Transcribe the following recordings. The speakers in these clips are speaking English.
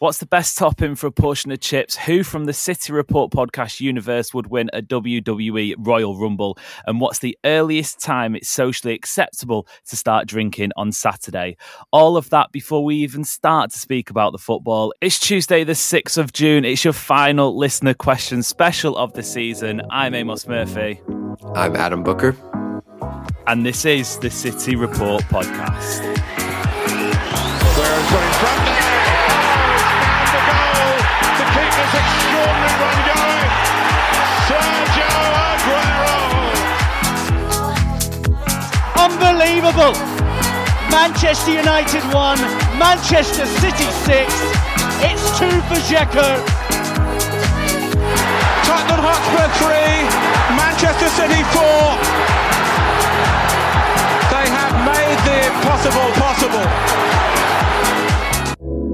What's the best topping for a portion of chips? Who from the City Report podcast universe would win a WWE Royal Rumble? And what's the earliest time it's socially acceptable to start drinking on Saturday? All of that before we even start to speak about the football. It's Tuesday, the 6th of June. It's your final listener question special of the season. I'm Amos Murphy. I'm Adam Booker. And this is the City Report podcast. This extraordinary going. Sergio Aguero. Unbelievable! Manchester United 1, Manchester City 6. It's 2 for Dzeko. Tottenham Hotspur 3, Manchester City 4. They have made the impossible possible.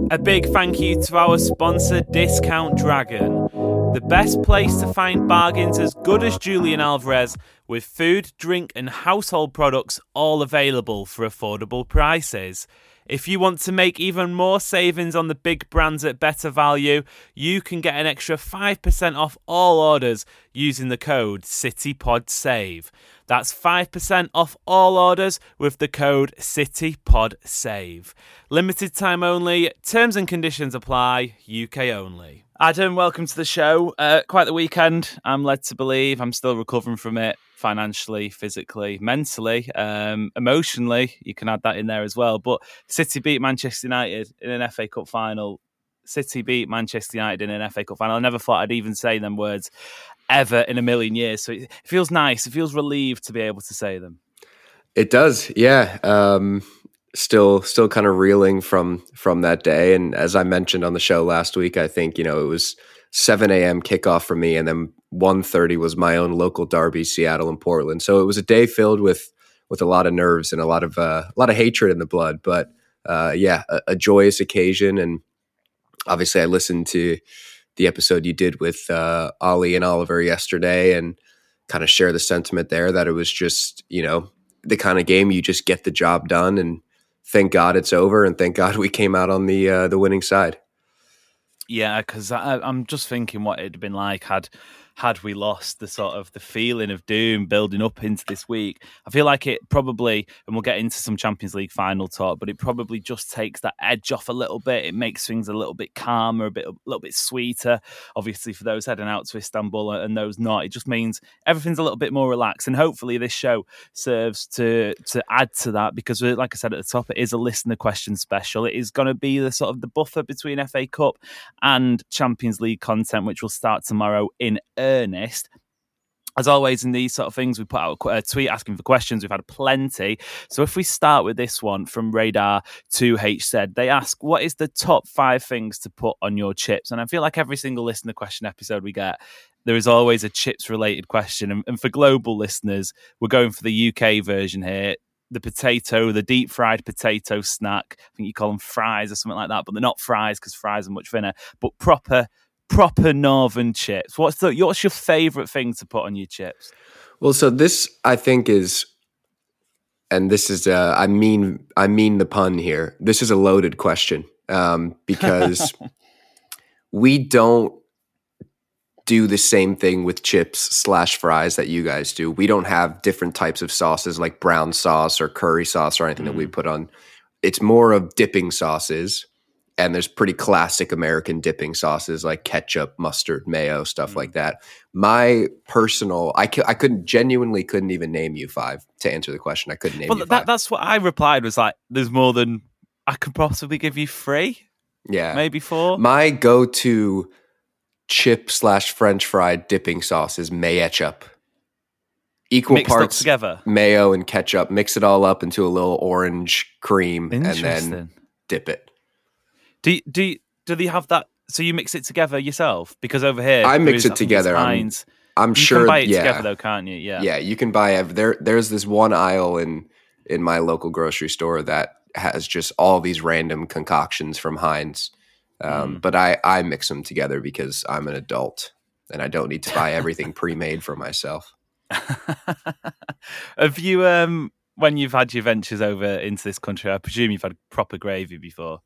A big thank you to our sponsor, Discount Dragon. The best place to find bargains as good as Julian Alvarez, with food, drink, and household products all available for affordable prices. If you want to make even more savings on the big brands at better value, you can get an extra 5% off all orders using the code CityPodSave. That's 5% off all orders with the code CityPodSave. Limited time only, terms and conditions apply, UK only. Adam, welcome to the show. Uh, quite the weekend, I'm led to believe. I'm still recovering from it financially, physically, mentally, um, emotionally. You can add that in there as well. But City beat Manchester United in an FA Cup final. City beat Manchester United in an FA Cup final. I never thought I'd even say them words ever in a million years. So it feels nice. It feels relieved to be able to say them. It does, yeah. Um, still, still kind of reeling from from that day. And as I mentioned on the show last week, I think you know it was 7 a.m. kickoff for me, and then 1.30 was my own local derby, Seattle and Portland. So it was a day filled with with a lot of nerves and a lot of uh, a lot of hatred in the blood. But uh, yeah, a, a joyous occasion, and obviously I listened to the episode you did with uh, Ollie and Oliver yesterday, and kind of share the sentiment there that it was just you know the kind of game you just get the job done, and thank God it's over, and thank God we came out on the uh, the winning side. Yeah, because I'm just thinking what it'd been like had had we lost the sort of the feeling of doom building up into this week. I feel like it probably, and we'll get into some Champions League final talk, but it probably just takes that edge off a little bit. It makes things a little bit calmer, a bit a little bit sweeter. Obviously, for those heading out to Istanbul and those not, it just means everything's a little bit more relaxed. And hopefully, this show serves to to add to that because, uh, like I said at the top, it is a listener question special. It is going to be the sort of the buffer between FA Cup and Champions League content, which will start tomorrow in earnest. As always, in these sort of things, we put out a tweet asking for questions. We've had plenty. So if we start with this one from Radar 2H said, they ask, What is the top five things to put on your chips? And I feel like every single listener question episode we get, there is always a chips related question. And, and for global listeners, we're going for the UK version here the potato, the deep fried potato snack. I think you call them fries or something like that, but they're not fries because fries are much thinner. But proper proper northern chips. What's the what's your favourite thing to put on your chips? Well, so this I think is, and this is uh, I mean I mean the pun here. This is a loaded question um, because we don't do the same thing with chips slash fries that you guys do. We don't have different types of sauces like brown sauce or curry sauce or anything that we put on. It's more of dipping sauces. And there's pretty classic American dipping sauces like ketchup, mustard, mayo, stuff like mm. that. My personal, I, I couldn't genuinely couldn't even name you five to answer the question. I couldn't name Well, you that, that's what I replied was like, there's more than I could possibly give you three, yeah, maybe four. My go-to chip slash French fried dipping sauce is mayetchup. Equal Mixed parts together. mayo and ketchup. Mix it all up into a little orange cream, and then dip it. Do you- do do they have that? So you mix it together yourself? Because over here, I mix it together. I'm- I'm You sure. can buy it yeah, together though, can't you? Yeah. yeah. You can buy there. There's this one aisle in in my local grocery store that has just all these random concoctions from Heinz. Um, Mm. But I I mix them together because I'm an adult and I don't need to buy everything pre-made for myself. have you um when you've had your ventures over into this country? I presume you've had proper gravy before.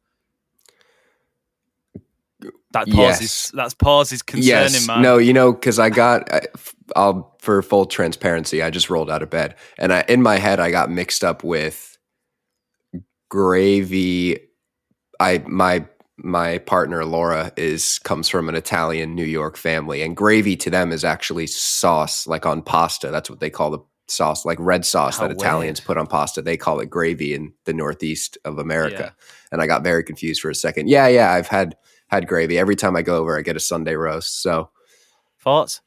That pause Yes. is that's pause is concerning, yes. man. No, you know, because I got, I- f- I'll for full transparency, I just rolled out of bed, and I in my head I got mixed up with gravy. I my my partner Laura is comes from an Italian New York family, and gravy to them is actually sauce, like on pasta. That's what they call the sauce, like red sauce How that Italians put on pasta. They call it gravy in the Northeast of America, Yeah. and I got very confused for a second. Yeah, yeah, I've had had gravy every time I go over. I get a Sunday roast, so. Thoughts?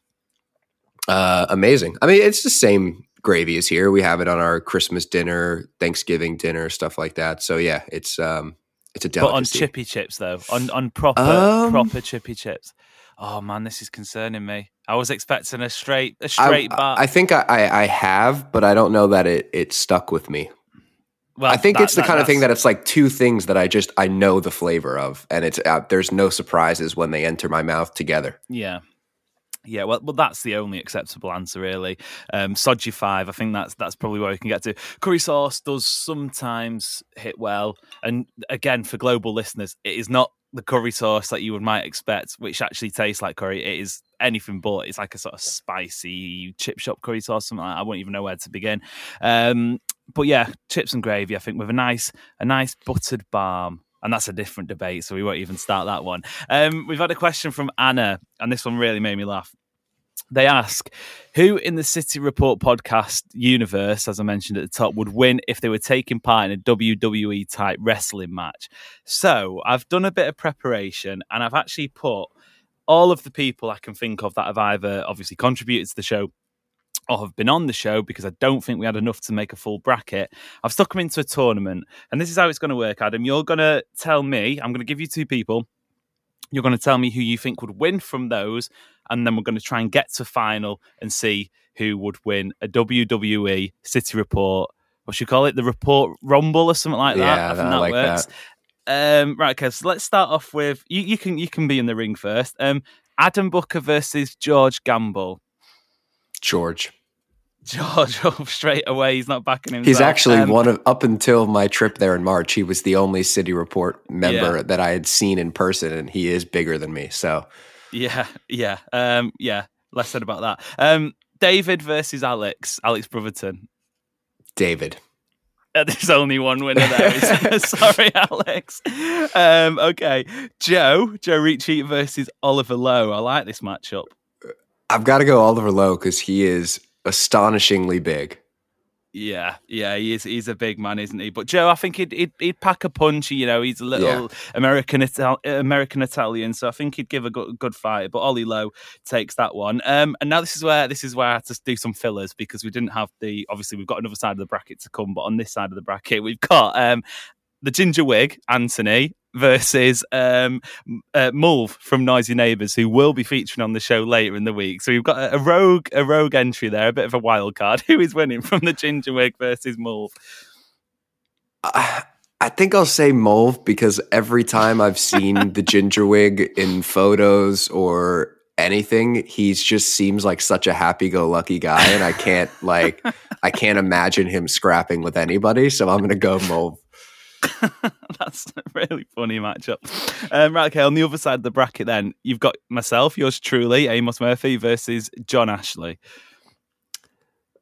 Uh, amazing. I mean, it's the same gravy as here. We have it on our Christmas dinner, Thanksgiving dinner, stuff like that. So yeah, it's um, it's a But on chippy chips though, on on proper Um, proper chippy chips. Oh man, this is concerning me. I was expecting a straight a I, straight bar. I think I, I, I have, but I don't know that it it stuck with me. Well, I think it's the kind of thing that it's like two things that I just I know the flavor of, and it's uh, there's no surprises when they enter my mouth together. Yeah. Yeah, well, well, that's the only acceptable answer, really. Um, you five, I think that's that's probably where we can get to. Curry sauce does sometimes hit well, and again, for global listeners, it is not the curry sauce that you would might expect, which actually tastes like curry. It is anything but. It's like a sort of spicy chip shop curry sauce, something like that. I won't even know where to begin. Um, but yeah, chips and gravy, I think, with a nice a nice buttered barm. And that's a different debate, so we won't even start that one. Um, we've had a question from Anna, and this one really made me laugh. They ask, who in the City Report podcast universe, as I mentioned at the top, would win if they were taking part in a WWE type wrestling match? So I've done a bit of preparation and I've actually put all of the people I can think of that have either obviously contributed to the show or have been on the show because I don't think we had enough to make a full bracket. I've stuck them into a tournament, and this is how it's going to work, Adam. You're going to tell me, I'm going to give you two people. You're going to tell me who you think would win from those, and then we're going to try and get to final and see who would win a WWE City Report. What should we call it? The Report Rumble or something like that. Yeah, I think that like works. Um, right, okay. So let's start off with you. You can you can be in the ring first. Um, Adam Booker versus George Gamble. George. George up straight away. He's not backing himself. He's actually Um, one of up until my trip there in March. He was the only City Report member Yeah. that I had seen in person, and he is bigger than me. So Yeah, yeah, um, yeah. Less said about that. Um, David versus Alex. Alex Brotherton. David. Uh, There's only one winner there? Sorry, Alex. Um, okay, Joe. Joe Ricci versus Oliver Lowe. I like this matchup. I've got to go Oliver Lowe because he is astonishingly big. Yeah, yeah, he is. He's a big man, isn't he? But Joe, I think he'd he'd, he'd pack a punch. You know, he's a little Yeah. American Ital- American Italian, so I think he'd give a good, good fight. But Ollie Lowe takes that one. Um, and now this is where this is where I had to do some fillers because we didn't have the. Obviously, we've got another side of the bracket to come, but on this side of the bracket, we've got um the ginger wig Anthony versus um uh, Mulv from Noisy Neighbours, who will be featuring on the show later in the week. So we've got a, a rogue a rogue entry there, a bit of a wild card. Who is winning from the ginger wig versus Mulv? I, I think I'll say Mulv because every time I've seen the ginger wig in photos or anything, he's just seems like such a happy-go-lucky guy, and I can't like I can't imagine him scrapping with anybody. So I'm gonna go Mulv. That's a really funny matchup. Um, right, okay, on the other side of the bracket, then you've got myself, yours truly, Amos Murphy versus John Ashley.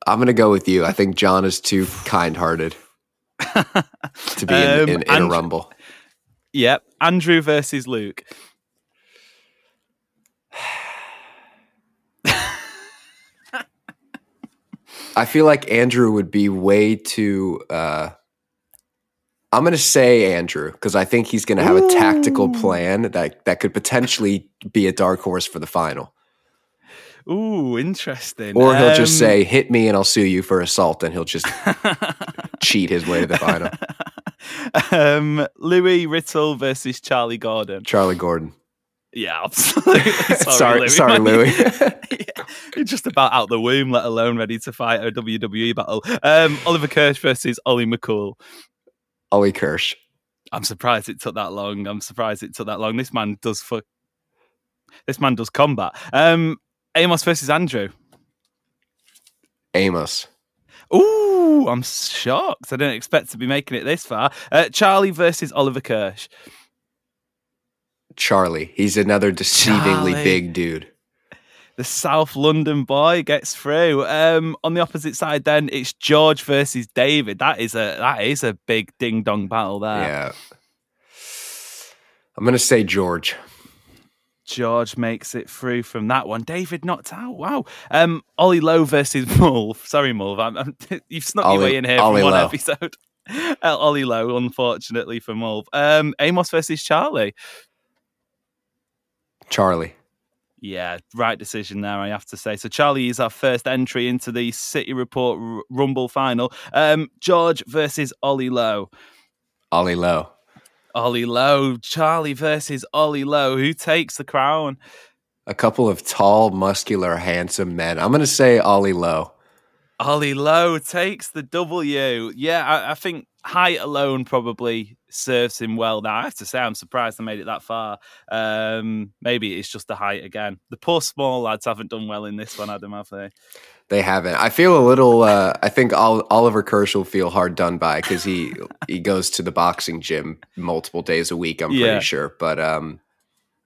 I'm gonna go with you. I think John is too kind-hearted to be in, Um, in, in a rumble. Yep, Andrew versus Luke. I feel like Andrew would be way too. Uh, I'm going to say Andrew because I think he's going to have a tactical plan that that could potentially be a dark horse for the final. Ooh, interesting. Or he'll just Um, say, "Hit me, and I'll sue you for assault," and he'll just cheat his way to the final. um, Louis Rittle versus Charlie Gordon. Charlie Gordon. Yeah, absolutely. Sorry, sorry, Louis. Yeah, He's just about out the womb, let alone ready to fight a WWE battle. Um, Oliver Kirsch versus Ollie McCool. Ollie Kirsch. I'm surprised it took that long. I'm surprised it took that long. This man does fuck. This man does combat. Um, Amos versus Andrew. Amos. Ooh, I'm shocked. I didn't expect to be making it this far. Uh, Charlie versus Oliver Kirsch. Charlie. He's another deceivingly Charlie. big dude. The South London boy gets through. Um, on the opposite side, then it's George versus David. That is a that is a big ding dong battle there. Yeah. I'm going to say George. George makes it through from that one. David knocked out. Wow. Um, Ollie Lowe versus Mulv. Sorry, Mulv. I'm, I'm, you've snuck your way in here Ollie from one Lowe. episode. Uh, Ollie Lowe, unfortunately for Mulv. Um, Amos versus Charlie. Charlie. Yeah, right decision there, I have to say. So Charlie is our first entry into the City Report R- Rumble final. Um, George versus Ollie Lowe. Ollie Lowe. Ollie Lowe. Charlie versus Ollie Lowe. Who takes the crown? A couple of tall, muscular, handsome men. I'm going to say Ollie Lowe. Ollie Lowe takes the W. Yeah, I, I think height alone probably serves him well. Now I have to say, I'm surprised I made it that far. Um, maybe it's just the height again. The poor small lads haven't done well in this one, Adam, have they? They haven't. I feel a little. Uh, I think Oliver Kirsch will feel hard done by because he he goes to the boxing gym multiple days a week. I'm Yeah. pretty sure. But um,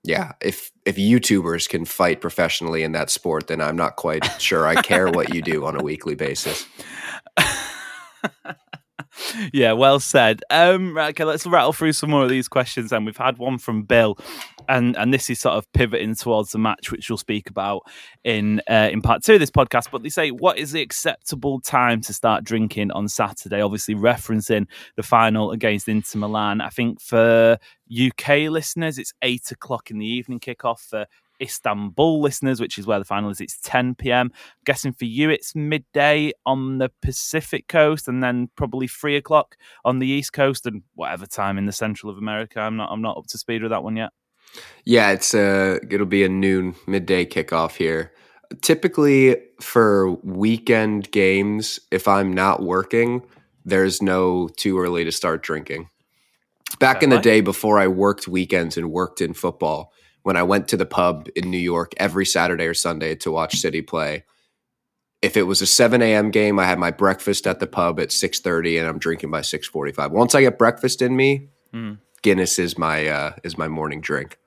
yeah, if if YouTubers can fight professionally in that sport, then I'm not quite sure I care what you do on a weekly basis. yeah, well said. Um, okay, let's rattle through some more of these questions. And we've had one from Bill, and and this is sort of pivoting towards the match, which we'll speak about in uh, in part two of this podcast. But they say, what is the acceptable time to start drinking on Saturday? Obviously, referencing the final against Inter Milan. I think for UK listeners, it's eight o'clock in the evening kickoff. For Istanbul listeners, which is where the final is, it's 10 p.m. I'm guessing for you, it's midday on the Pacific coast, and then probably three o'clock on the East Coast, and whatever time in the Central of America. I'm not, I'm not up to speed with that one yet. Yeah, it's uh it'll be a noon midday kickoff here. Typically for weekend games, if I'm not working, there's no too early to start drinking. Back in the day before I worked weekends and worked in football, when I went to the pub in New York every Saturday or Sunday to watch City play, if it was a 7 a.m. game, I had my breakfast at the pub at 6:30 and I'm drinking by 6:45. Once I get breakfast in me, Mm. Guinness is my uh, is my morning drink.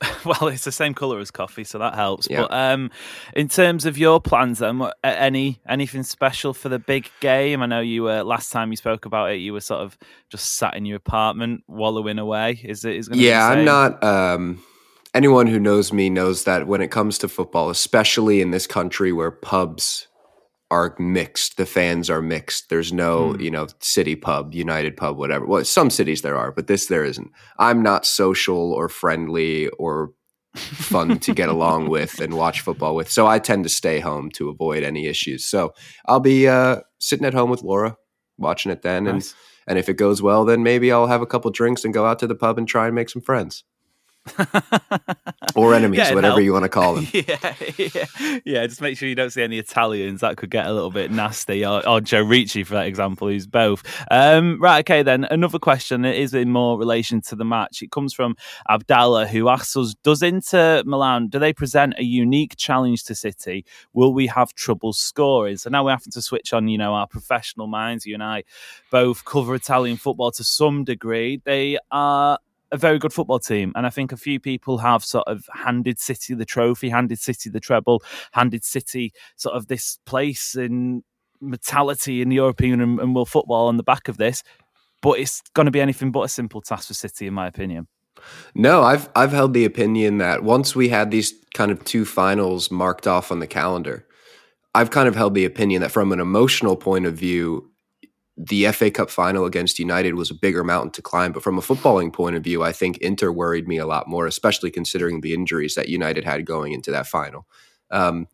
Well, it's the same color as coffee, so that helps. Yeah. But um, in terms of your plans, then, any anything special for the big game? I know you were last time you spoke about it. You were sort of just sat in your apartment, wallowing away. Is it? Is it gonna be yeah i'm not um anyone who knows me knows that when it comes to football especially in this country where pubs are mixed the fans are mixed. There's no Hmm. you know city pub united pub whatever. Well some cities there are but this there isn't. I'm not social or friendly or fun to get along with and watch football with so i tend to stay home to avoid any issues. So i'll be uh sitting at home with laura watching it then and and if it goes well, then maybe I'll have a couple drinks and go out to the pub and try and make some friends. or enemies, Yeah, whatever you want to call them. yeah, yeah, yeah. Just make sure you don't see any Italians. That could get a little bit nasty. Or, or Joe Ricci, for that example, who's both. Um, right. Okay. Then another question. It is in more relation to the match. It comes from Abdallah, who asks us: Does Inter Milan do they present a unique challenge to City? Will we have trouble scoring? So now we're having to switch on. You know, our professional minds. You and I both cover Italian football to some degree. They are a very good football team. And I think a few people have sort of handed City the trophy, handed City the treble, handed City sort of this place in mentality in European and, and world football on the back of this. But it's going to be anything but a simple task for City, in my opinion. No, I've I've held the opinion that once we had these kind of two finals marked off on the calendar, I've kind of held the opinion that from an emotional point of view, the FA Cup final against United was a bigger mountain to climb. But from a footballing point of view, I think Inter worried me a lot more, especially considering the injuries that United had going into that final. Um,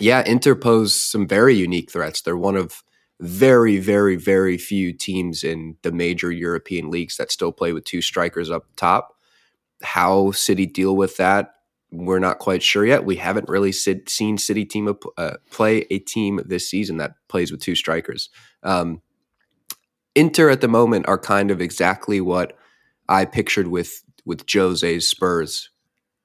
yeah, Inter pose some very unique threats. They're one of very, very, very few teams in the major European leagues that still play with two strikers up top. How City deal with that, we're not quite sure yet. We haven't really seen City team uh, play a team this season that plays with two strikers. Um, Inter at the moment are kind of exactly what I pictured with with Jose's Spurs,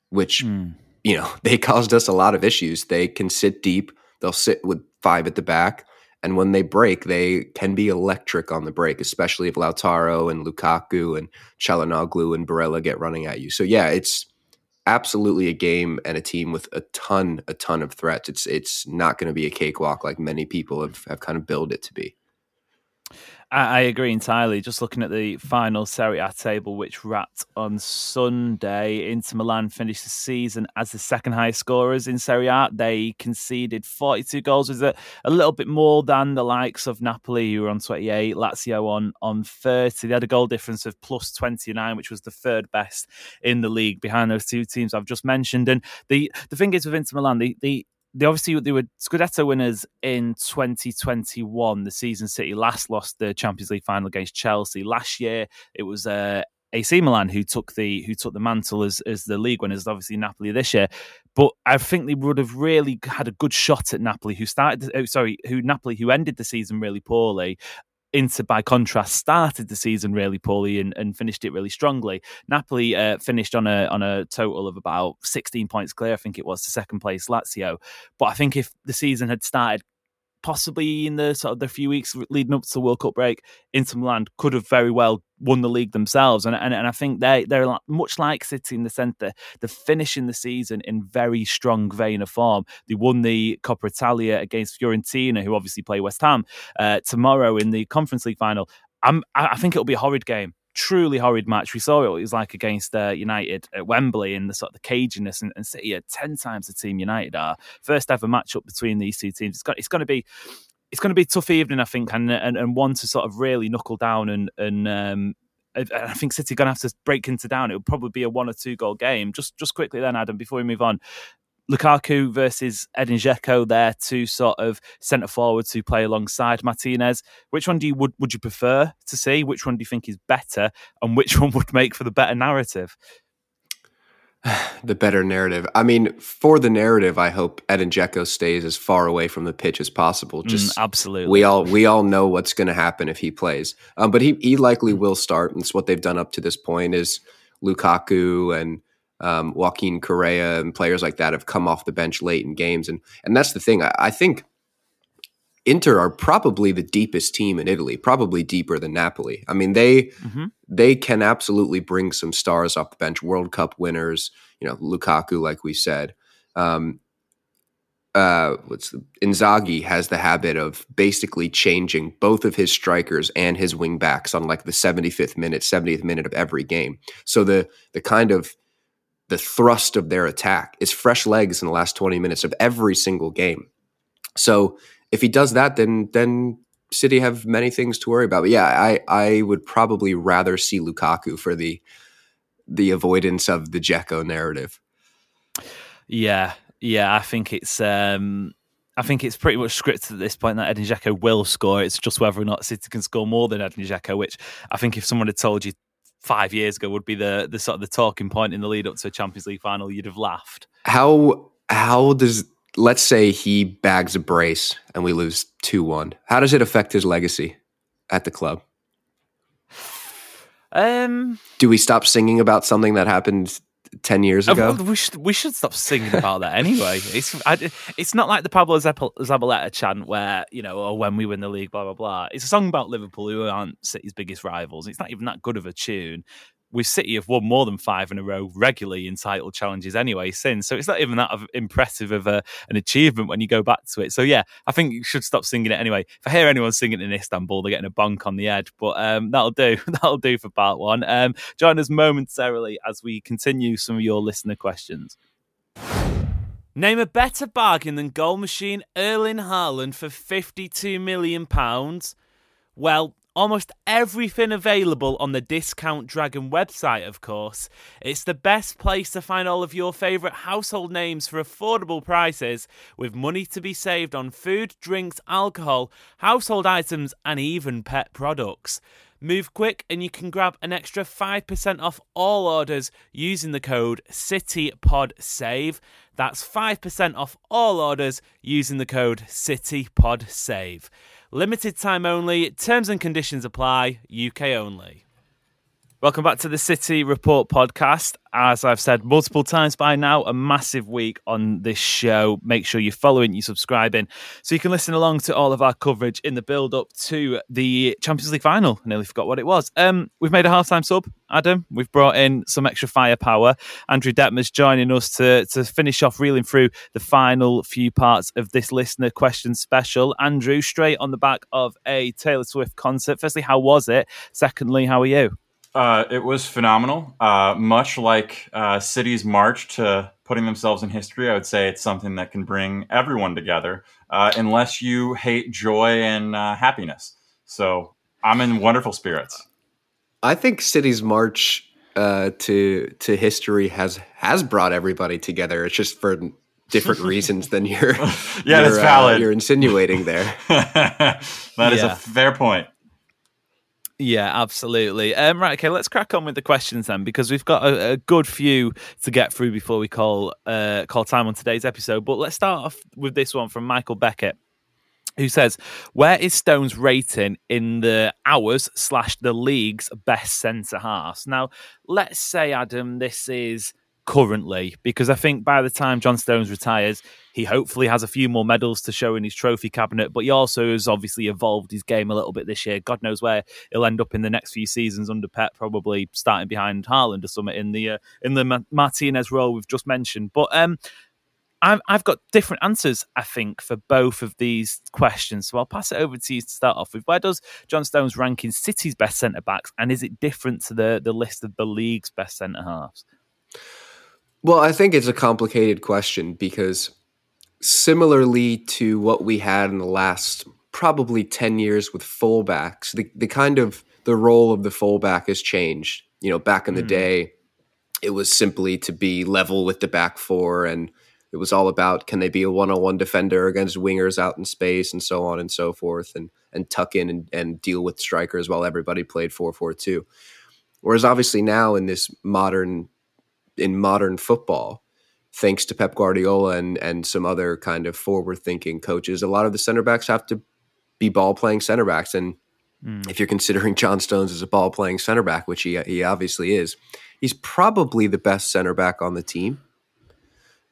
which mm. you know they caused us a lot of issues. They can sit deep; they'll sit with five at the back, and when they break, they can be electric on the break, especially if Lautaro and Lukaku and Calhanoglu and Barella get running at you. So yeah, it's absolutely a game and a team with a ton, a ton of threats. It's it's not going to be a cakewalk like many people have have kind of billed it to be. I, agree entirely. Just looking at the final Serie A table, which wrapped on Sunday, Inter Milan finished the season as the second highest scorers in Serie A. They conceded 42 goals, was a, a little bit more than the likes of Napoli, who were on 28, Lazio on, on 30. They had a goal difference of plus 29, which was the third best in the league behind those two teams I've just mentioned. And the, the thing is with Inter Milan, the, the they obviously they were Scudetto winners in 2021. The season City last lost the Champions League final against Chelsea. Last year it was uh, AC Milan who took the who took the mantle as as the league winners. Obviously Napoli this year, but I think they would have really had a good shot at Napoli, who started. Oh, sorry, who Napoli who ended the season really poorly, Inter, by contrast, started the season really poorly and, and finished it really strongly. Napoli uh, finished on a on a total of about 16 points clear. I think it was to second place Lazio. But I think if the season had started possibly in the sort of the few weeks leading up to the World Cup break, Inter Milan could have very well won the league themselves. And and, and I think they they're much like City in the that they're finishing the season in very strong vein of form. They won the Coppa Italia against Fiorentina, who obviously play West Ham uh, tomorrow in the Conference League final. I'm, I think it'll be a horrid game truly horrid match. We saw it, it was like against uh, United at Wembley in the sort of the caginess and, and City are ten times the team United are. First ever matchup between these two teams. It's got it's going to be it's going to be a tough evening, I think, and and, and one to sort of really knuckle down and and. Um, I think City are going to have to break into down. It will probably be a one or two goal game. Just just quickly then, Adam, before we move on, Lukaku versus Edin Dzeko there, two sort of centre forwards who play alongside Martinez. Which one do you would would you prefer to see? Which one do you think is better, and which one would make for the better narrative? the better narrative. I mean, for the narrative, I hope Edin Dzeko stays as far away from the pitch as possible. Just mm, absolutely, we all we all know what's going to happen if he plays. Um, but he he likely will start, and it's what they've done up to this point. Is Lukaku and um, Joaquin Correa and players like that have come off the bench late in games, and and that's the thing. I, I think Inter are probably the deepest team in Italy, probably deeper than Napoli. I mean, they mm-hmm. they can absolutely bring some stars off the bench, World Cup winners. You know, Lukaku, like we said. Um, uh, what's the, Inzaghi has the habit of basically changing both of his strikers and his wing backs on like the 75th minute, 70th minute of every game. So the the kind of the thrust of their attack is fresh legs in the last 20 minutes of every single game. So if he does that, then then City have many things to worry about. But yeah, I I would probably rather see Lukaku for the the avoidance of the Dzeko narrative. Yeah, yeah, I think it's um I think it's pretty much scripted at this point that Edin Dzeko will score. It's just whether or not City can score more than Edin Dzeko, which I think if someone had told you five years ago would be the the sort of the talking point in the lead up to a Champions League final, you'd have laughed. How how does let's say he bags a brace and we lose two one? How does it affect his legacy at the club? Um, Do we stop singing about something that happened ten years ago? we should we should stop singing about that anyway. It's I, it's not like the Pablo Zabaleta chant where you know, or when we win the league, blah blah blah. It's a song about Liverpool, who aren't City's biggest rivals. It's not even that good of a tune. With City have won more than five in a row regularly in title challenges anyway since, so it's not even that impressive of a, an achievement when you go back to it. So yeah, I think you should stop singing it anyway. If I hear anyone singing it in Istanbul, they're getting a bonk on the head. But um, that'll do. That'll do for part one. Um, join us momentarily as we continue some of your listener questions. Name a better bargain than goal machine Erling Haaland for £52 million. Well, almost everything available on the Discount Dragon website, of course. It's the best place to find all of your favourite household names for affordable prices, with money to be saved on food, drinks, alcohol, household items, and even pet products. Move quick and you can grab an extra 5% off all orders using the code CityPodSave. That's 5% off all orders using the code CityPodSave. Limited time only, terms and conditions apply, UK only. Welcome back to the City Report podcast. As I've said multiple times by now, a massive week on this show. Make sure you're following, you're subscribing, so you can listen along to all of our coverage in the build up to the Champions League final. I nearly forgot what it was. Um, we've made a halftime sub, Adam. We've brought in some extra firepower. Andrew Dettmer's joining us to, to finish off reeling through the final few parts of this listener question special. Andrew, straight on the back of a Taylor Swift concert. Firstly, how was it? Secondly, how are you? Uh, it was phenomenal. Uh, much like uh, City's march to putting themselves in history, I would say it's something that can bring everyone together, uh, unless you hate joy and uh, happiness. So I'm in wonderful spirits. I think cities march uh, to to history has has brought everybody together. It's just for different reasons than you're Yeah, you're, that's valid. you're insinuating there. that is Yeah. a fair point. Yeah, absolutely. Um, right, okay, let's crack on with the questions then, because we've got a, a good few to get through before we call uh, call time on today's episode. But let's start off with this one from Michael Beckett, who says, "Where is Stone's rating in the hours slash the league's best centre halves?" Now, let's say, Adam, this is currently because I think by the time John Stones retires, he hopefully has a few more medals to show in his trophy cabinet. But he also has obviously evolved his game a little bit this year. God knows where he'll end up in the next few seasons under Pep, probably starting behind Haaland or something in the uh, in the Martinez role we've just mentioned. But um, I've, I've got different answers, I think, for both of these questions. So I'll pass it over to you to start off with. Where does John Stones rank in City's best centre backs, and is it different to the the list of the league's best centre halves? Well, I think it's a complicated question because similarly to what we had in the last probably 10 years with fullbacks, the, the kind of the role of the fullback has changed. You know, back in the hmm. day, it was simply to be level with the back four and it was all about can they be a one-on-one defender against wingers out in space and so on and so forth and and tuck in and, and deal with strikers while everybody played 4-4-2 whereas obviously now in this modern in modern football thanks to Pep Guardiola and and some other kind of forward thinking coaches a lot of the center backs have to be ball playing center backs and if you're considering John Stones as a ball playing center back which he he obviously is he's probably the best center back on the team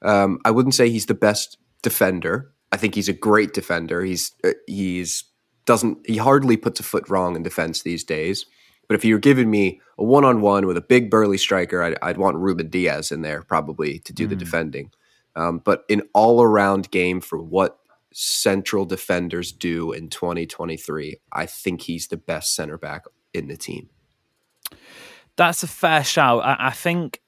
um, I wouldn't say he's the best defender. I think he's a great defender. He's uh, he's doesn't he hardly puts a foot wrong in defense these days. But if you're giving me a one on one with a big burly striker, I'd, I'd want Ruben Dias in there probably to do the defending. Um, but in all around game for what central defenders do in 2023, I think he's the best center back in the team. That's a fair shout. I, I think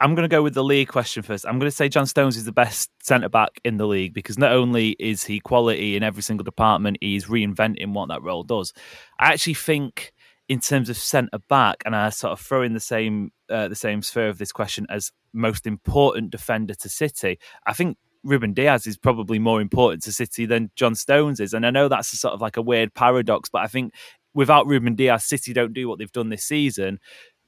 I'm going to go with the league question first. I'm going to say John Stones is the best centre back in the league because not only is he quality in every single department, he's reinventing what that role does. I actually think, in terms of centre back, and I sort of throw in the same uh, the same sphere of this question as most important defender to City. I think Ruben Dias is probably more important to City than John Stones is, and I know that's a sort of like a weird paradox, but I think without Ruben Dias, City don't do what they've done this season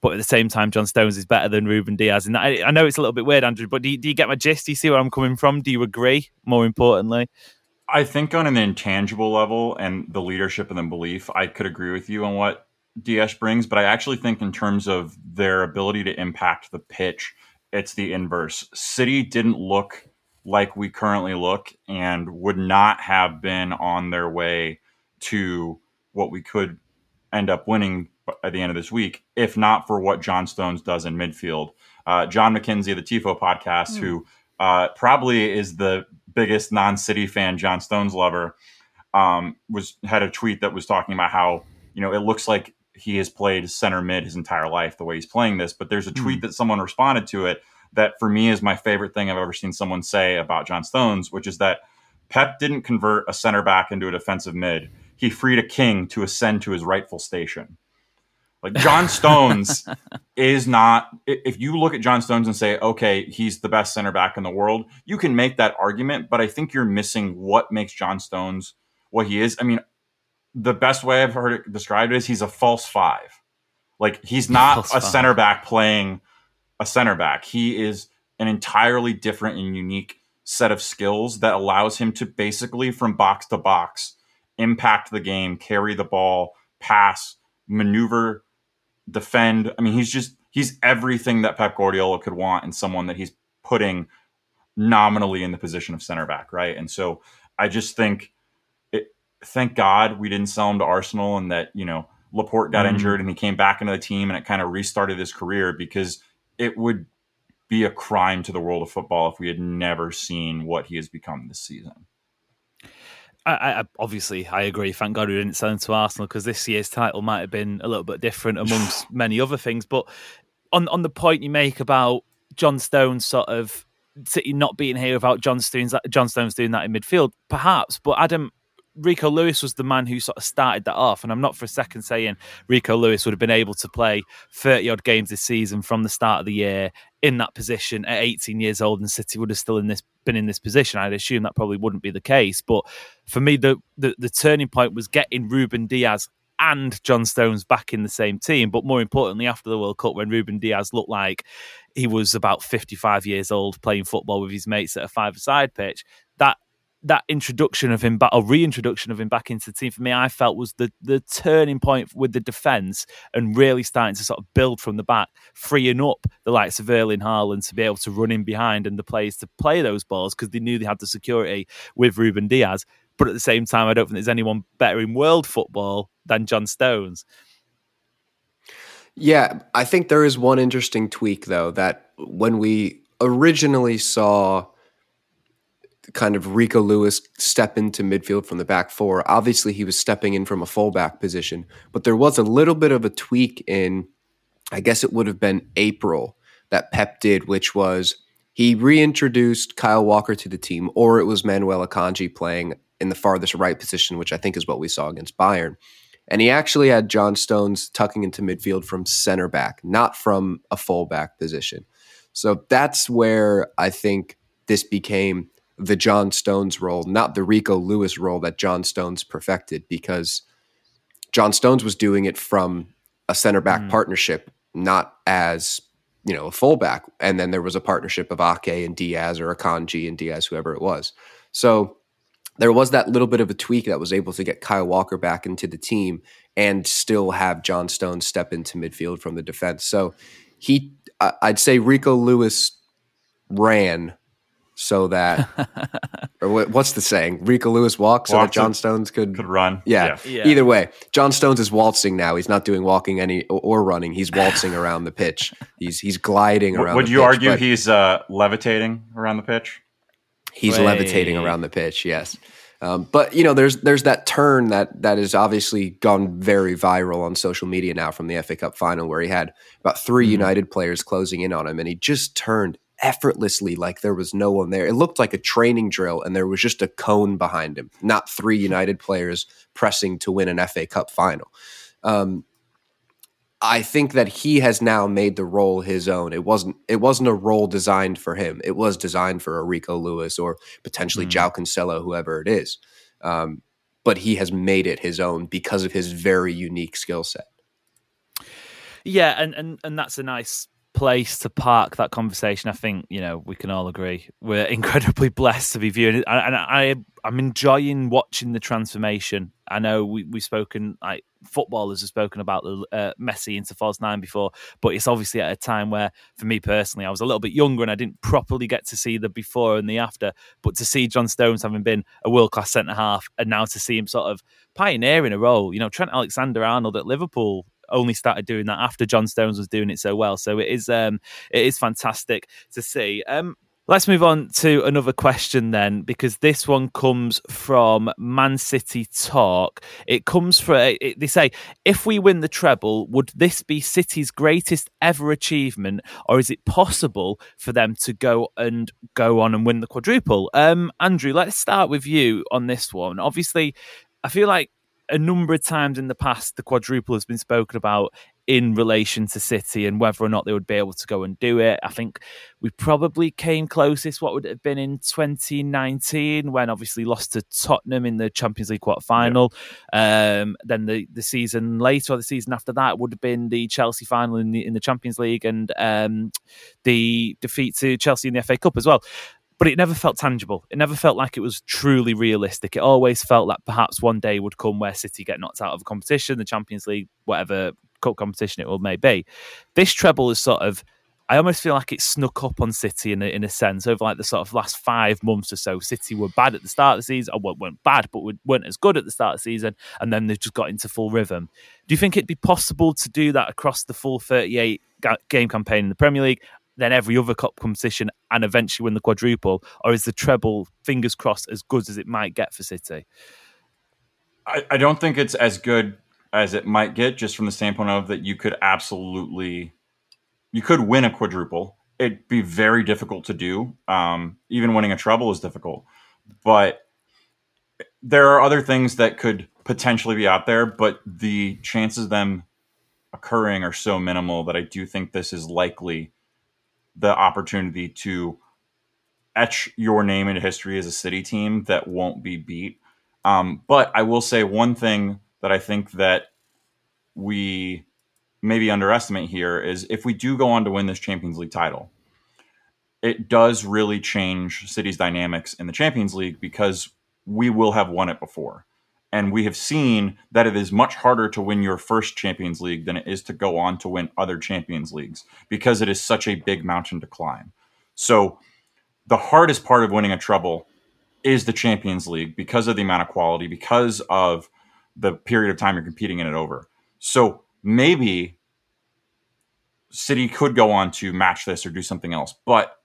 but at the same time, John Stones is better than Ruben Dias, And I, I know it's a little bit weird, Andrew, but do you, do you get my gist? Do you see where I'm coming from? Do you agree? More importantly, I think on an intangible level and the leadership and the belief, I could agree with you on what Dias brings, but I actually think in terms of their ability to impact the pitch, it's the inverse. City didn't look like we currently look and would not have been on their way to what we could end up winning at the end of this week, if not for what John Stones does in midfield. Uh, John McKenzie, of the TIFO podcast, mm. who uh, probably is the biggest non-City fan, John Stones lover, um, was had a tweet that was talking about how you know it looks like he has played center mid his entire life the way he's playing this. But there's a tweet mm. that someone responded to it that for me is my favorite thing I've ever seen someone say about John Stones, which is that Pep didn't convert a center back into a defensive mid. He freed a king to ascend to his rightful station. Like John Stones is not. If you look at John Stones and say, okay, he's the best center back in the world, you can make that argument. But I think you're missing what makes John Stones what he is. I mean, the best way I've heard it described is he's a false five. Like he's not false a five. center back playing a center back. He is an entirely different and unique set of skills that allows him to basically from box to box impact the game, carry the ball, pass, maneuver defend. I mean, he's just he's everything that Pep Guardiola could want in someone that he's putting nominally in the position of center back, right? And so I just think thank God we didn't sell him to Arsenal and that, you know, Laporte got mm-hmm. injured and he came back into the team and it kind of restarted his career because it would be a crime to the world of football if we had never seen what he has become this season. I, I, obviously I agree. Thank God we didn't sell him to Arsenal because this year's title might have been a little bit different amongst many other things. But on on the point you make about John Stones sort of City not being here without John Stones, John Stones doing that in midfield, perhaps. But Adam Rico Lewis was the man who sort of started that off. And I'm not for a second saying Rico Lewis would have been able to play 30 odd games this season from the start of the year in that position at 18 years old, and City would have still in this been in this position. I'd assume that probably wouldn't be the case. But for me, the the, the turning point was getting Ruben Dias and John Stones back in the same team. But more importantly, after the World Cup, when Ruben Dias looked like he was about 55 years old playing football with his mates at a five-a-side pitch, that that introduction of him back or reintroduction of him back into the team for me, I felt was the the turning point with the defence and really starting to sort of build from the back, freeing up the likes of Erling Haaland to be able to run in behind and the players to play those balls because they knew they had the security with Ruben Dias. But at the same time, I don't think there's anyone better in world football than John Stones. Yeah, I think there is one interesting tweak though that when we originally saw kind of Rico Lewis step into midfield from the back four. Obviously, he was stepping in from a fullback position, but there was a little bit of a tweak in, I guess it would have been April that Pep did, which was he reintroduced Kyle Walker to the team, or it was Manuel Akanji playing in the farthest right position, which I think is what we saw against Bayern. And he actually had John Stones tucking into midfield from center back, not from a fullback position. So that's where I think this became the John Stones role, not the Rico Lewis role that John Stones perfected, because John Stones was doing it from a center back mm. partnership, not as you know a fullback. And then there was a partnership of Ake and Dias or Akanji and Dias, whoever it was. So there was that little bit of a tweak that was able to get Kyle Walker back into the team and still have John Stones step into midfield from the defense. So he, I'd say Rico Lewis ran so that or what's the saying? Rico Lewis walks so that John Stones could could run. Yeah. yeah. yeah. Either way, John Stones is waltzing now. He's not doing walking any or running. He's waltzing around the pitch. He's he's gliding around. Would you pitch, argue he's uh, levitating around the pitch? He's Way. levitating around the pitch. Yes. Um, but you know, there's there's that turn that that has obviously gone very viral on social media now from the FA Cup final, where he had about 3 mm-hmm. United players closing in on him, and he just turned effortlessly like there was no one there. It looked like a training drill and there was just a cone behind him, not three United players pressing to win an FA Cup final. Um, I think that he has now made the role his own. It wasn't it wasn't a role designed for him. It was designed for a Rico Lewis or potentially mm. João Cancelo, whoever it is. Um, but he has made it his own because of his very unique skill set. Yeah, and, and, and that's a nice place to park that conversation. I think you know we can all agree we're incredibly blessed to be viewing it, and I I'm enjoying watching the transformation. I know we we've spoken like footballers have spoken about the uh, Messi into false nine before, but it's obviously at a time where, for me personally, I was a little bit younger and I didn't properly get to see the before and the after. But to see John Stones having been a world class centre half, and now to see him sort of pioneering a role, you know, Trent Alexander Arnold at Liverpool only started doing that after John Stones was doing it so well. So it is um, it is fantastic to see. Um, Let's move on to another question then, because this one comes from Man City Talk. It comes from, it, they say, if we win the treble, would this be City's greatest ever achievement, or is it possible for them to go and go on and win the quadruple? Um, Andrew, let's start with you on this one. Obviously, I feel like a number of times in the past, the quadruple has been spoken about in relation to City and whether or not they would be able to go and do it. I think we probably came closest. What would have been in 2019 when obviously lost to Tottenham in the Champions League quarter final? Yeah. Um, then the, the season later or the season after that would have been the Chelsea final in the in the Champions League and um, the defeat to Chelsea in the FA Cup as well but it never felt tangible. It never felt like it was truly realistic. It always felt like perhaps one day would come where City get knocked out of a competition, the Champions League, whatever cup competition it will may be. This treble is sort of. I almost feel like it snuck up on City in a, in a sense over like the sort of last five months or so. City were bad at the start of the season, or weren't bad, but weren't as good at the start of the season, and then they just got into full rhythm. Do you think it'd be possible to do that across the full 38 game campaign in the Premier League? Then every other cup competition and eventually win the quadruple? Or is the treble, fingers crossed, as good as it might get for City? I, I don't think it's as good as it might get, just from the standpoint of that you could absolutely, you could win a quadruple. It'd be very difficult to do. Um, even winning a treble is difficult, but there are other things that could potentially be out there. But the chances of them occurring are so minimal that I do think this is likely the opportunity to etch your name into history as a city team that won't be beat. Um, but I will say one thing that I think that we maybe underestimate here is if we do go on to win this Champions League title, it does really change City's dynamics in the Champions League because we will have won it before. And we have seen that it is much harder to win your first Champions League than it is to go on to win other Champions Leagues because it is such a big mountain to climb. So, the hardest part of winning a treble is the Champions League because of the amount of quality, because of the period of time you're competing in it over. So, maybe City could go on to match this or do something else. But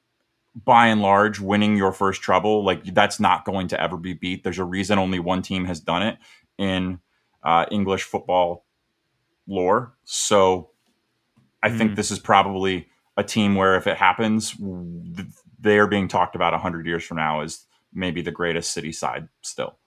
by and large, winning your first treble, like that's not going to ever be beat. There's a reason only one team has done it in uh, English football lore. So I mm. think this is probably a team where if it happens, they are being talked about 100 years from now as maybe the greatest city side still.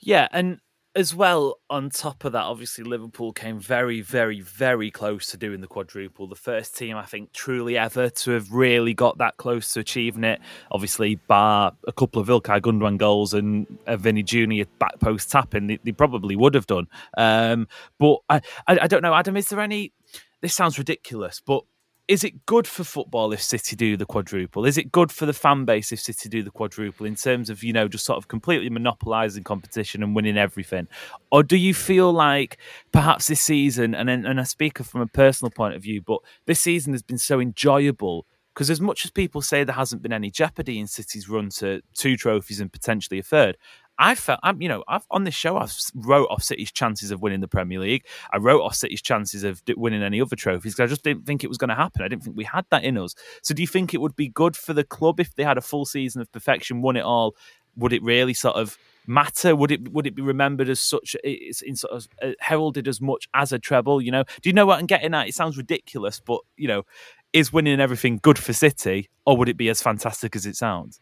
Yeah. And as well, on top of that, obviously Liverpool came very, very, very close to doing the quadruple. The first team, I think, truly ever to have really got that close to achieving it. Obviously, bar a couple of Ilkay Gundogan goals and a Vini Junior back post tapping, they, they probably would have done. Um, but I, I, I don't know, Adam. Is there any? This sounds ridiculous, but is it good for football if City do the quadruple? Is it good for the fan base if City do the quadruple in terms of, you know, just sort of completely monopolising competition and winning everything? Or do you feel like perhaps this season, and, and I speak from a personal point of view, but this season has been so enjoyable because as much as people say there hasn't been any jeopardy in City's run to two trophies and potentially a third, I felt, I'm, you know, I've on this show, I've wrote off City's chances of winning the Premier League. I wrote off City's chances of winning any other trophies because I just didn't think it was going to happen. I didn't think we had that in us. So, do you think it would be good for the club if they had a full season of perfection, won it all? Would it really sort of matter? Would it would it be remembered as such? It's in sort of uh, heralded as much as a treble. You know, do you know what I'm getting at? It sounds ridiculous, but you know, is winning everything good for City, or would it be as fantastic as it sounds?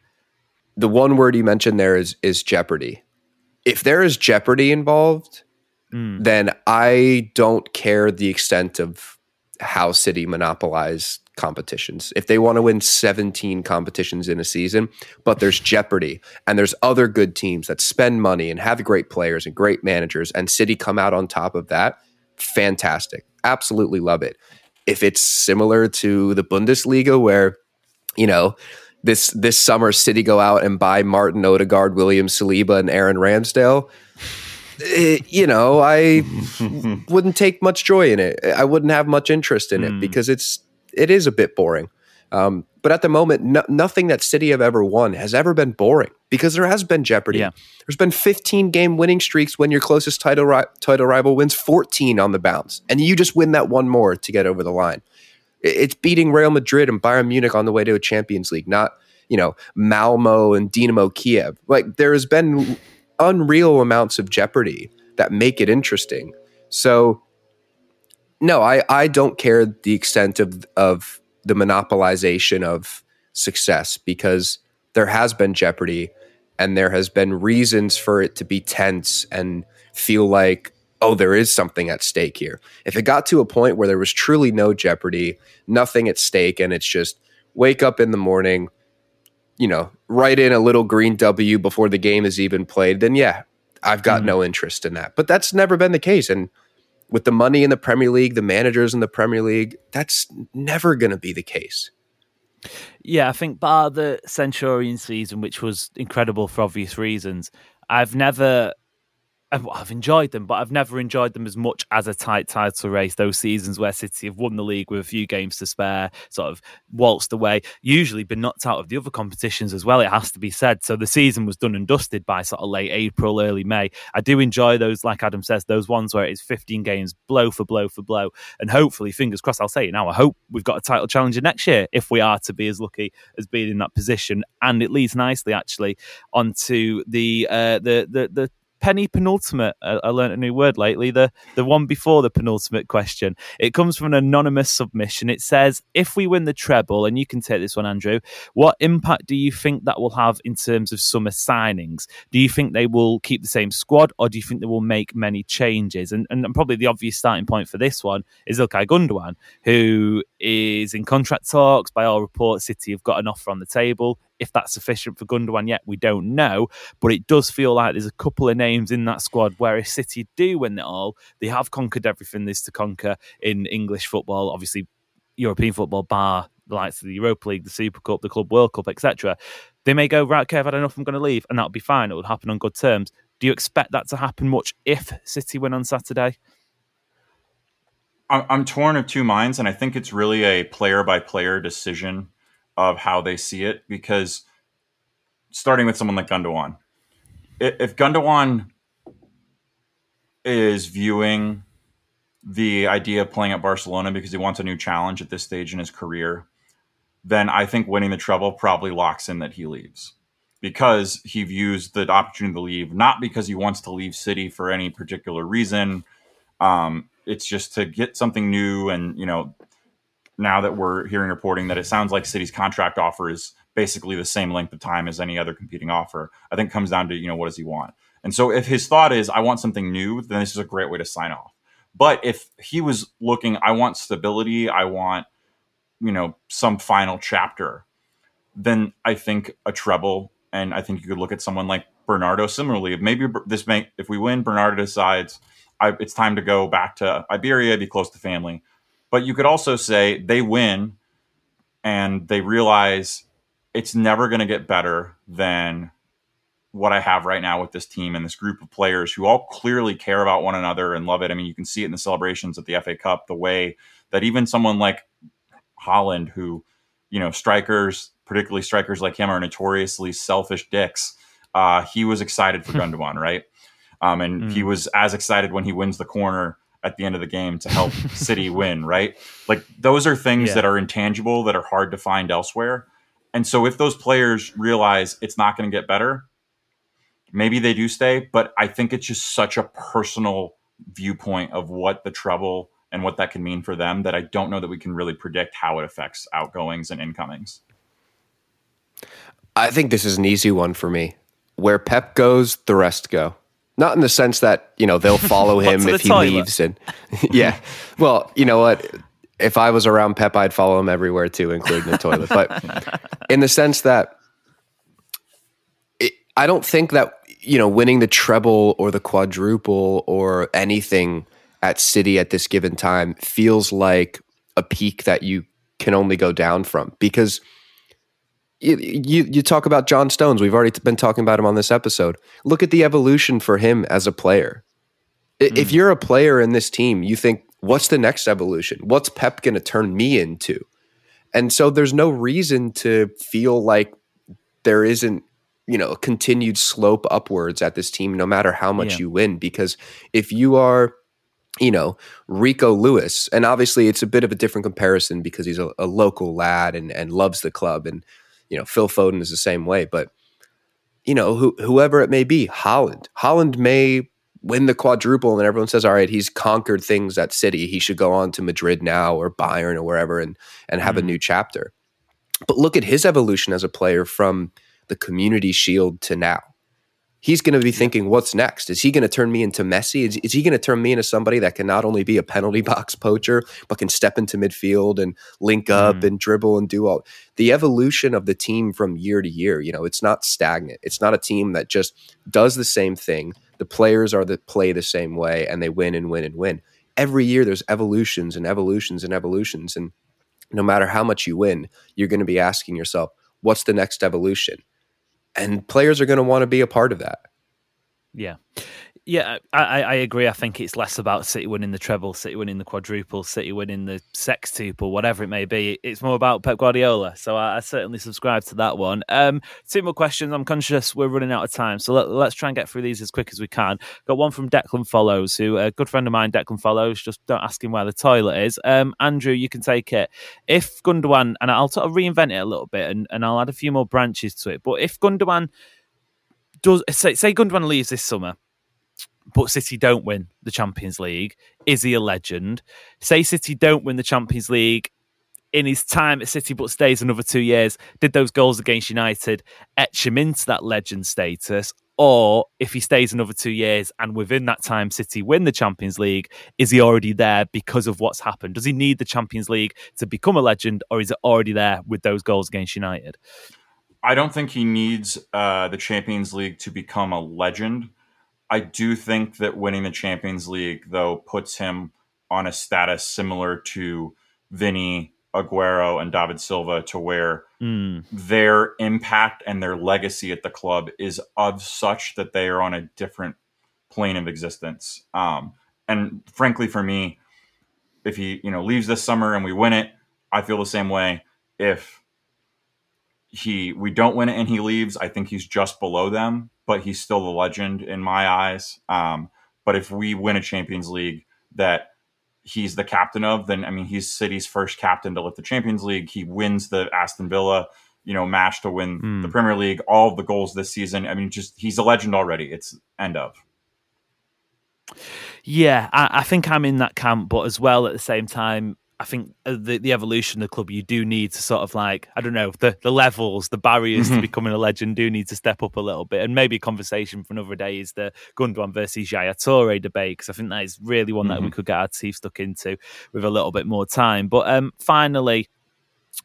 The one word you mentioned there is is jeopardy. If there is jeopardy involved, mm. then I don't care the extent of how City monopolize competitions. If they want to win 17 competitions in a season, but there's jeopardy and there's other good teams that spend money and have great players and great managers and City come out on top of that, fantastic. Absolutely love it. If it's similar to the Bundesliga, where you know this this summer City go out and buy Martin Odegaard, William Saliba, and Aaron Ramsdale. It, eh, you know, I wouldn't take much joy in it. I wouldn't have much interest in it mm. because it's it is a bit boring. Um, but at the moment, no, nothing that City have ever won has ever been boring because there has been jeopardy. Yeah. There's been 15 game winning streaks when your closest title ri- title rival wins 14 on the bounce, and you just win that one more to get over the line. It's beating Real Madrid and Bayern Munich on the way to a Champions League, not you know Malmo and Dynamo Kiev. Like there has been unreal amounts of jeopardy that make it interesting. So no, I I don't care the extent of of the monopolization of success because there has been jeopardy and there has been reasons for it to be tense and feel like oh there is something at stake here if it got to a point where there was truly no jeopardy nothing at stake and it's just wake up in the morning you know write in a little green w before the game is even played then yeah i've got mm-hmm. no interest in that but that's never been the case and with the money in the Premier League, the managers in the Premier League, that's never going to be the case. Yeah, I think bar the Centurion season, which was incredible for obvious reasons, I've never I've enjoyed them, but I've never enjoyed them as much as a tight title race. Those seasons where City have won the league with a few games to spare, sort of waltzed away, usually been knocked out of the other competitions as well. It has to be said. So the season was done and dusted by sort of late April, early May. I do enjoy those, like Adam says, those ones where it's 15 games, blow for blow for blow, and hopefully, fingers crossed. I'll say it now. I hope we've got a title challenger next year if we are to be as lucky as being in that position. And it leads nicely, actually, onto the uh, the the the penny penultimate. I, I learned a new word lately. The the one before the penultimate question. It comes from an anonymous submission. It says, "If we win the treble, and you can take this one, Andrew, what impact do you think that will have in terms of summer signings? Do you think they will keep the same squad, or do you think they will make many changes?" And and, and probably the obvious starting point for this one is Ilkay Gundogan, who is in contract talks. By all reports, City have got an offer on the table. If that's sufficient for Gundogan yet, we don't know. But it does feel like there's a couple of names in that squad where if City do win it all, they have conquered everything there's to conquer in English football. Obviously, European football, bar the likes of the Europa League, the Super Cup, the Club World Cup, etc. They may go, right, okay, I've had enough, I'm going to leave, and that'll be fine. It will happen on good terms. Do you expect that to happen much if City win on Saturday? I'm torn of two minds, and I think it's really a player by player decision of how they see it because starting with someone like Gundogan, if Gundogan is viewing the idea of playing at Barcelona because he wants a new challenge at this stage in his career, then I think winning the treble probably locks in that he leaves because he views the opportunity to leave not because he wants to leave City for any particular reason. Um, it's just to get something new and you know now that we're hearing reporting that it sounds like City's contract offer is basically the same length of time as any other competing offer. I think comes down to, you know, what does he want? And so if his thought is, I want something new, then this is a great way to sign off. But if he was looking, I want stability, I want, you know, some final chapter, then I think a treble, and I think you could look at someone like Bernardo similarly. If maybe this may, if we win, Bernardo decides I, it's time to go back to Iberia, be close to family. But you could also say they win and they realize it's never going to get better than what I have right now with this team and this group of players who all clearly care about one another and love it. I mean, you can see it in the celebrations at the FA Cup, the way that even someone like Haaland, who, you know, strikers, particularly strikers like him, are notoriously selfish dicks. Uh, he was excited for Gundogan, right? Um, and mm. he was as excited when he wins the corner at the end of the game to help City win, right? Like those are things yeah. that are intangible that are hard to find elsewhere. And so if those players realize it's not going to get better, maybe they do stay, but I think it's just such a personal viewpoint of what the trouble and what that can mean for them that I don't know that we can really predict how it affects outgoings and incomings. I think this is an easy one for me. Where Pep goes, the rest go. Not in the sense that you know they'll follow him if he toilet? leaves, and yeah. Well, you know what? If I was around Pep, I'd follow him everywhere too, including the toilet. But in the sense that it, I don't think that you know winning the treble or the quadruple or anything at City at this given time feels like a peak that you can only go down from because you, you, you talk about John Stones. We've already been talking about him on this episode. Look at the evolution for him as a player. Mm. If you're a player in this team, you think, what's the next evolution? What's Pep going to turn me into? And so there's no reason to feel like there isn't, you know, a continued slope upwards at this team, no matter how much yeah. you win. Because if you are, you know, Rico Lewis, and obviously it's a bit of a different comparison because he's a, a local lad and, and loves the club and you know, Phil Foden is the same way, but you know, who, whoever it may be, Haaland, Haaland may win the quadruple, and everyone says, "All right, he's conquered things at City. He should go on to Madrid now, or Bayern, or wherever, and and have mm. a new chapter." But look at his evolution as a player from the Community Shield to now he's going to be thinking, what's next? Is he going to turn me into Messi? Is, is he going to turn me into somebody that can not only be a penalty box poacher, but can step into midfield and link up mm. and dribble and do all the evolution of the team from year to year? You know, it's not stagnant. It's not a team that just does the same thing. The players are that play the same way and they win and win and win. Every year there's evolutions and evolutions and evolutions. And no matter how much you win, you're going to be asking yourself, what's the next evolution? And players are going to want to be a part of that. Yeah. Yeah, I, I agree. I think it's less about City winning the treble, City winning the quadruple, City winning the sextuple, whatever it may be. It's more about Pep Guardiola. So I, I certainly subscribe to that one. Um, two more questions. I'm conscious we're running out of time, so let, us try and get through these as quick as we can. Got one from Declan Follows, who a good friend of mine, Declan Follows. Just don't ask him where the toilet is. Um, Andrew, you can take it. If Gundogan, and I'll sort of reinvent it a little bit, and, and I'll add a few more branches to it. But if Gundogan does, say, say Gundogan leaves this summer but City don't win the Champions League, is he a legend? Say City don't win the Champions League in his time at City, but stays another two years. Did those goals against United etch him into that legend status? Or if he stays another two years and within that time City win the Champions League, is he already there because of what's happened? Does he need the Champions League to become a legend, or is it already there with those goals against United? I don't think he needs uh, the Champions League to become a legend. I do think that winning the Champions League, though, puts him on a status similar to Vinny, Aguero, and David Silva, to where mm. their impact and their legacy at the club is of such that they are on a different plane of existence. Um, and frankly, for me, if he you know leaves this summer and we win it, I feel the same way. If he we don't win it and he leaves, I think he's just below them but he's still a legend in my eyes. Um, but if we win a Champions League that he's the captain of, then I mean he's City's first captain to lift the Champions League. He wins the Aston Villa, you know, match to win mm. the Premier League, all the goals this season. I mean, just he's a legend already. It's end of. Yeah, I, I think I'm in that camp, but as well at the same time, I think uh, the the evolution of the club, you do need to sort of like I don't know the the levels, the barriers mm-hmm. to becoming a legend do need to step up a little bit, and maybe a conversation for another day is the Gundogan versus Yaya Toure debate because I think that is really one mm-hmm. that we mm-hmm. could get our teeth stuck into with a little bit more time. But um, finally,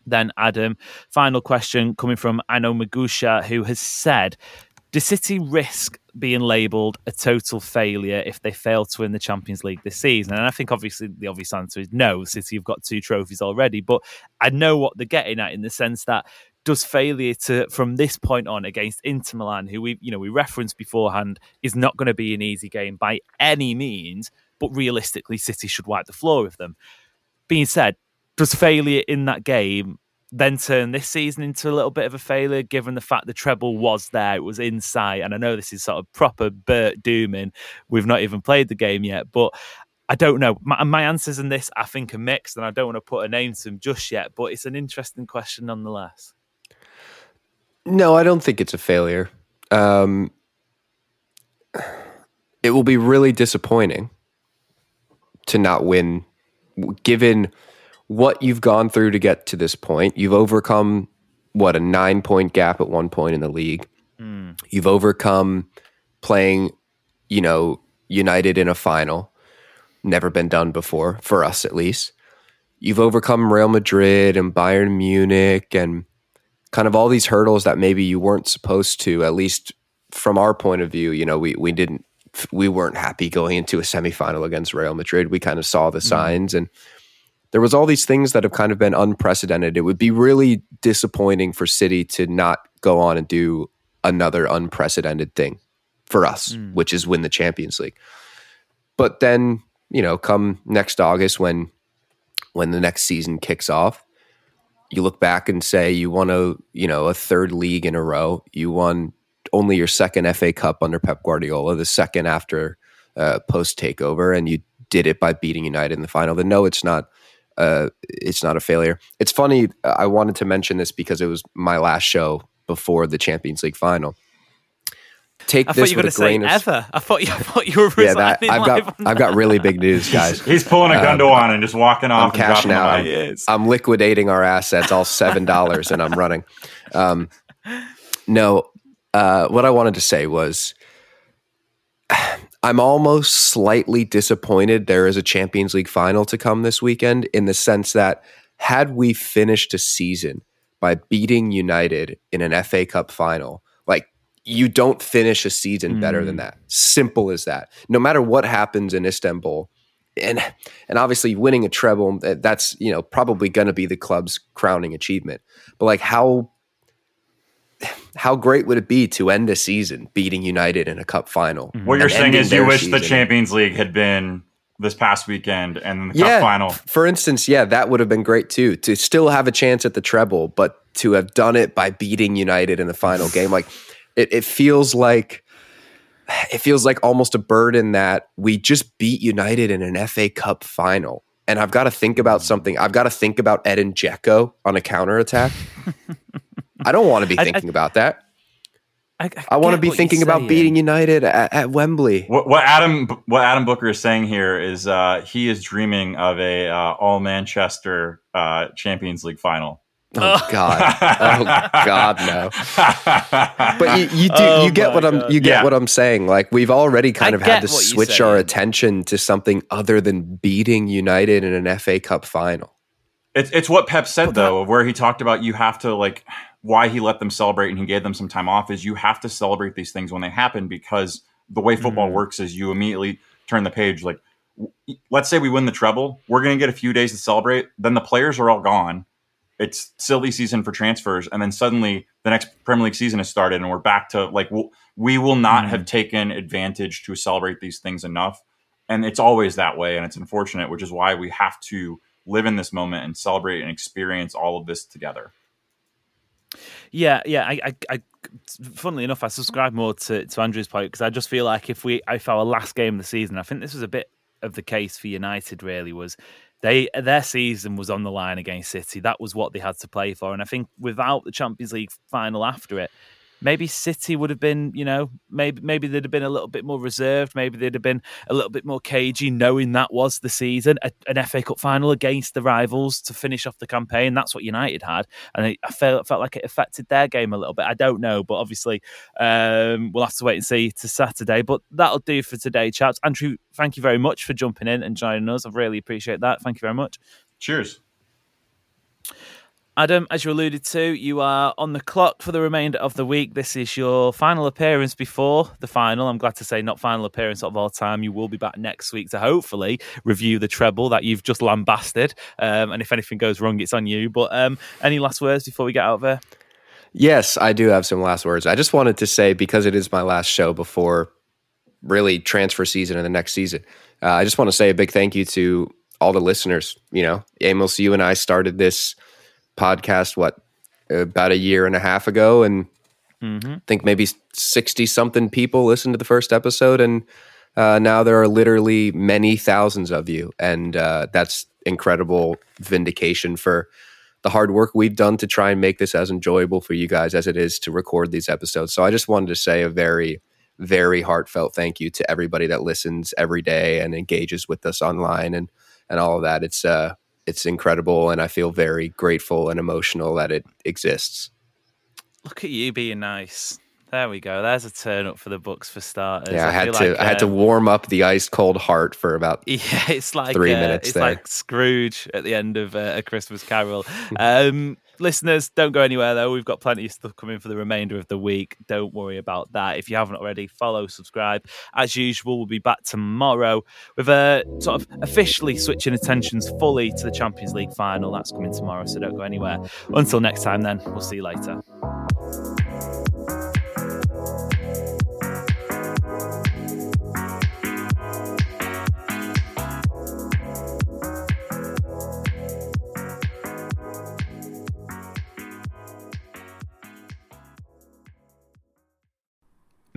then Adam, final question coming from Ano Magusha, who has said does City risk being labelled a total failure if they fail to win the Champions League this season? And I think obviously the obvious answer is no. City have got two trophies already, but I know what they're getting at in the sense that does failure to from this point on against Inter Milan, who we you know we referenced beforehand, is not going to be an easy game by any means, but realistically, City should wipe the floor with them. Being said, does failure in that game then turn this season into a little bit of a failure, given the fact the treble was there, it was in sight. And I know this is sort of proper Bert dooming. We've not even played the game yet, but I don't know. My, my answers in this, I think, are mixed, and I don't want to put a name to them just yet. But it's an interesting question nonetheless. No, I don't think it's a failure. Um, it will be really disappointing to not win, given what you've gone through to get to this point. You've overcome what a nine point gap at one point in the league. Mm. You've overcome playing, you know, United in a final. Never been done before, for us at least. You've overcome Real Madrid and Bayern Munich and kind of all these hurdles that maybe you weren't supposed to, at least from our point of view. You know, we, we didn't we weren't happy going into a semifinal against Real Madrid. We kind of saw the signs and there was all these things that have kind of been unprecedented. It would be really disappointing for City to not go on and do another unprecedented thing for us, mm. which is win the Champions League. But then, you know, come next August when when the next season kicks off, you look back and say you won a, you know, a third league in a row. You won only your second FA Cup under Pep Guardiola, the second after uh, post takeover, and you did it by beating United in the final. Then no, it's not uh, it's not a failure. It's funny. I wanted to mention this because it was my last show before the Champions League final. Take I thought you were going to say of, ever. I thought you, I thought you were yeah. That, I've got I've got really big news, guys. He's pulling a um, Gundogan um, and just walking off. I'm cashing out. I'm, I'm, liquidating our assets, all seven dollars, and I'm running. Um, no, uh, what I wanted to say was I'm almost slightly disappointed there is a Champions League final to come this weekend in the sense that had we finished a season by beating United in an FA Cup final, like you don't finish a season mm. better than mm. that. Simple as that. No matter what happens in Istanbul, and and obviously winning a treble, that's you know probably going to be the club's crowning achievement. But like how how great would it be to end a season beating United in a cup final? Mm-hmm. What you're saying is you wish the Champions League had been this past weekend and the yeah, cup final. For instance, yeah, that would have been great too. To still have a chance at the treble, but to have done it by beating United in the final game, like it, it feels like it feels like almost a burden that we just beat United in an FA Cup final. And I've got to think about mm. something. I've got to think about Edin Dzeko on a counter attack. I don't want to be thinking I, I, about that. I, I want to be thinking about beating United at, at Wembley. What, what, Adam what Adam Booker is saying here is uh, he is dreaming of a uh, all Manchester uh, Champions League final. Oh God! Oh God! No. But you, you do oh you get what I'm you get yeah. what I'm saying. Like we've already kind of had to switch our attention to something other than beating United in an FA Cup final. It's it's what Pep said though, where he talked about you have to like why he let them celebrate and he gave them some time off is you have to celebrate these things when they happen because the way football mm-hmm. works is you immediately turn the page. Like, let's say we win the treble, we're going to get a few days to celebrate. Then the players are all gone. It's silly season for transfers, and then suddenly the next Premier League season has started, and we're back to like we'll, we will not mm-hmm. have taken advantage to celebrate these things enough. And it's always that way, and it's unfortunate, which is why we have to live in this moment and celebrate and experience all of this together. Yeah, yeah. I, I, I funnily enough, I subscribe more to, to Andrew's point because I just feel like if we, if our last game of the season, I think this was a bit of the case for United. Really, was they their season was on the line against City. That was what they had to play for, and I think without the Champions League final after it, maybe City would have been, you know, maybe maybe they'd have been a little bit more reserved. Maybe they'd have been a little bit more cagey, knowing that was the season, a, an FA Cup final against the rivals to finish off the campaign. That's what United had, and I, felt felt like it affected their game a little bit. I don't know, but obviously um, we'll have to wait and see to Saturday. But that'll do for today, chaps. Andrew, thank you very much for jumping in and joining us. I really appreciate that. Thank you very much. Cheers. Adam, as you alluded to, you are on the clock for the remainder of the week. This is your final appearance before the final. I'm glad to say, not final appearance of all time. You will be back next week to hopefully review the treble that you've just lambasted. Um, and if anything goes wrong, it's on you. But um, any last words before we get out of there? Yes, I do have some last words. I just wanted to say, because it is my last show before really transfer season and the next season, uh, I just want to say a big thank you to all the listeners. You know, Amos, you and I started this podcast what about a year and a half ago, and mm-hmm. I think maybe sixty something people listened to the first episode, and uh, now there are literally many thousands of you, and uh, that's incredible vindication for the hard work we've done to try and make this as enjoyable for you guys as it is to record these episodes. So I just wanted to say a very very heartfelt thank you to everybody that listens every day and engages with us online and and all of that. It's uh it's incredible and I feel very grateful and emotional that it exists. Look at you being nice. There we go. There's a turn up for the books for starters. Yeah, I, had to like, I had to um, warm up the ice cold heart for about Yeah, it's like Three uh, minutes It's there. like Scrooge at the end of uh, a Christmas Carol. um, listeners, don't go anywhere though. We've got plenty of stuff coming for the remainder of the week. Don't worry about that. If you haven't already, follow, subscribe. As usual, we'll be back tomorrow with a sort of officially switching attentions fully to the Champions League final. That's coming tomorrow, so don't go anywhere. Until next time, then we'll see you later.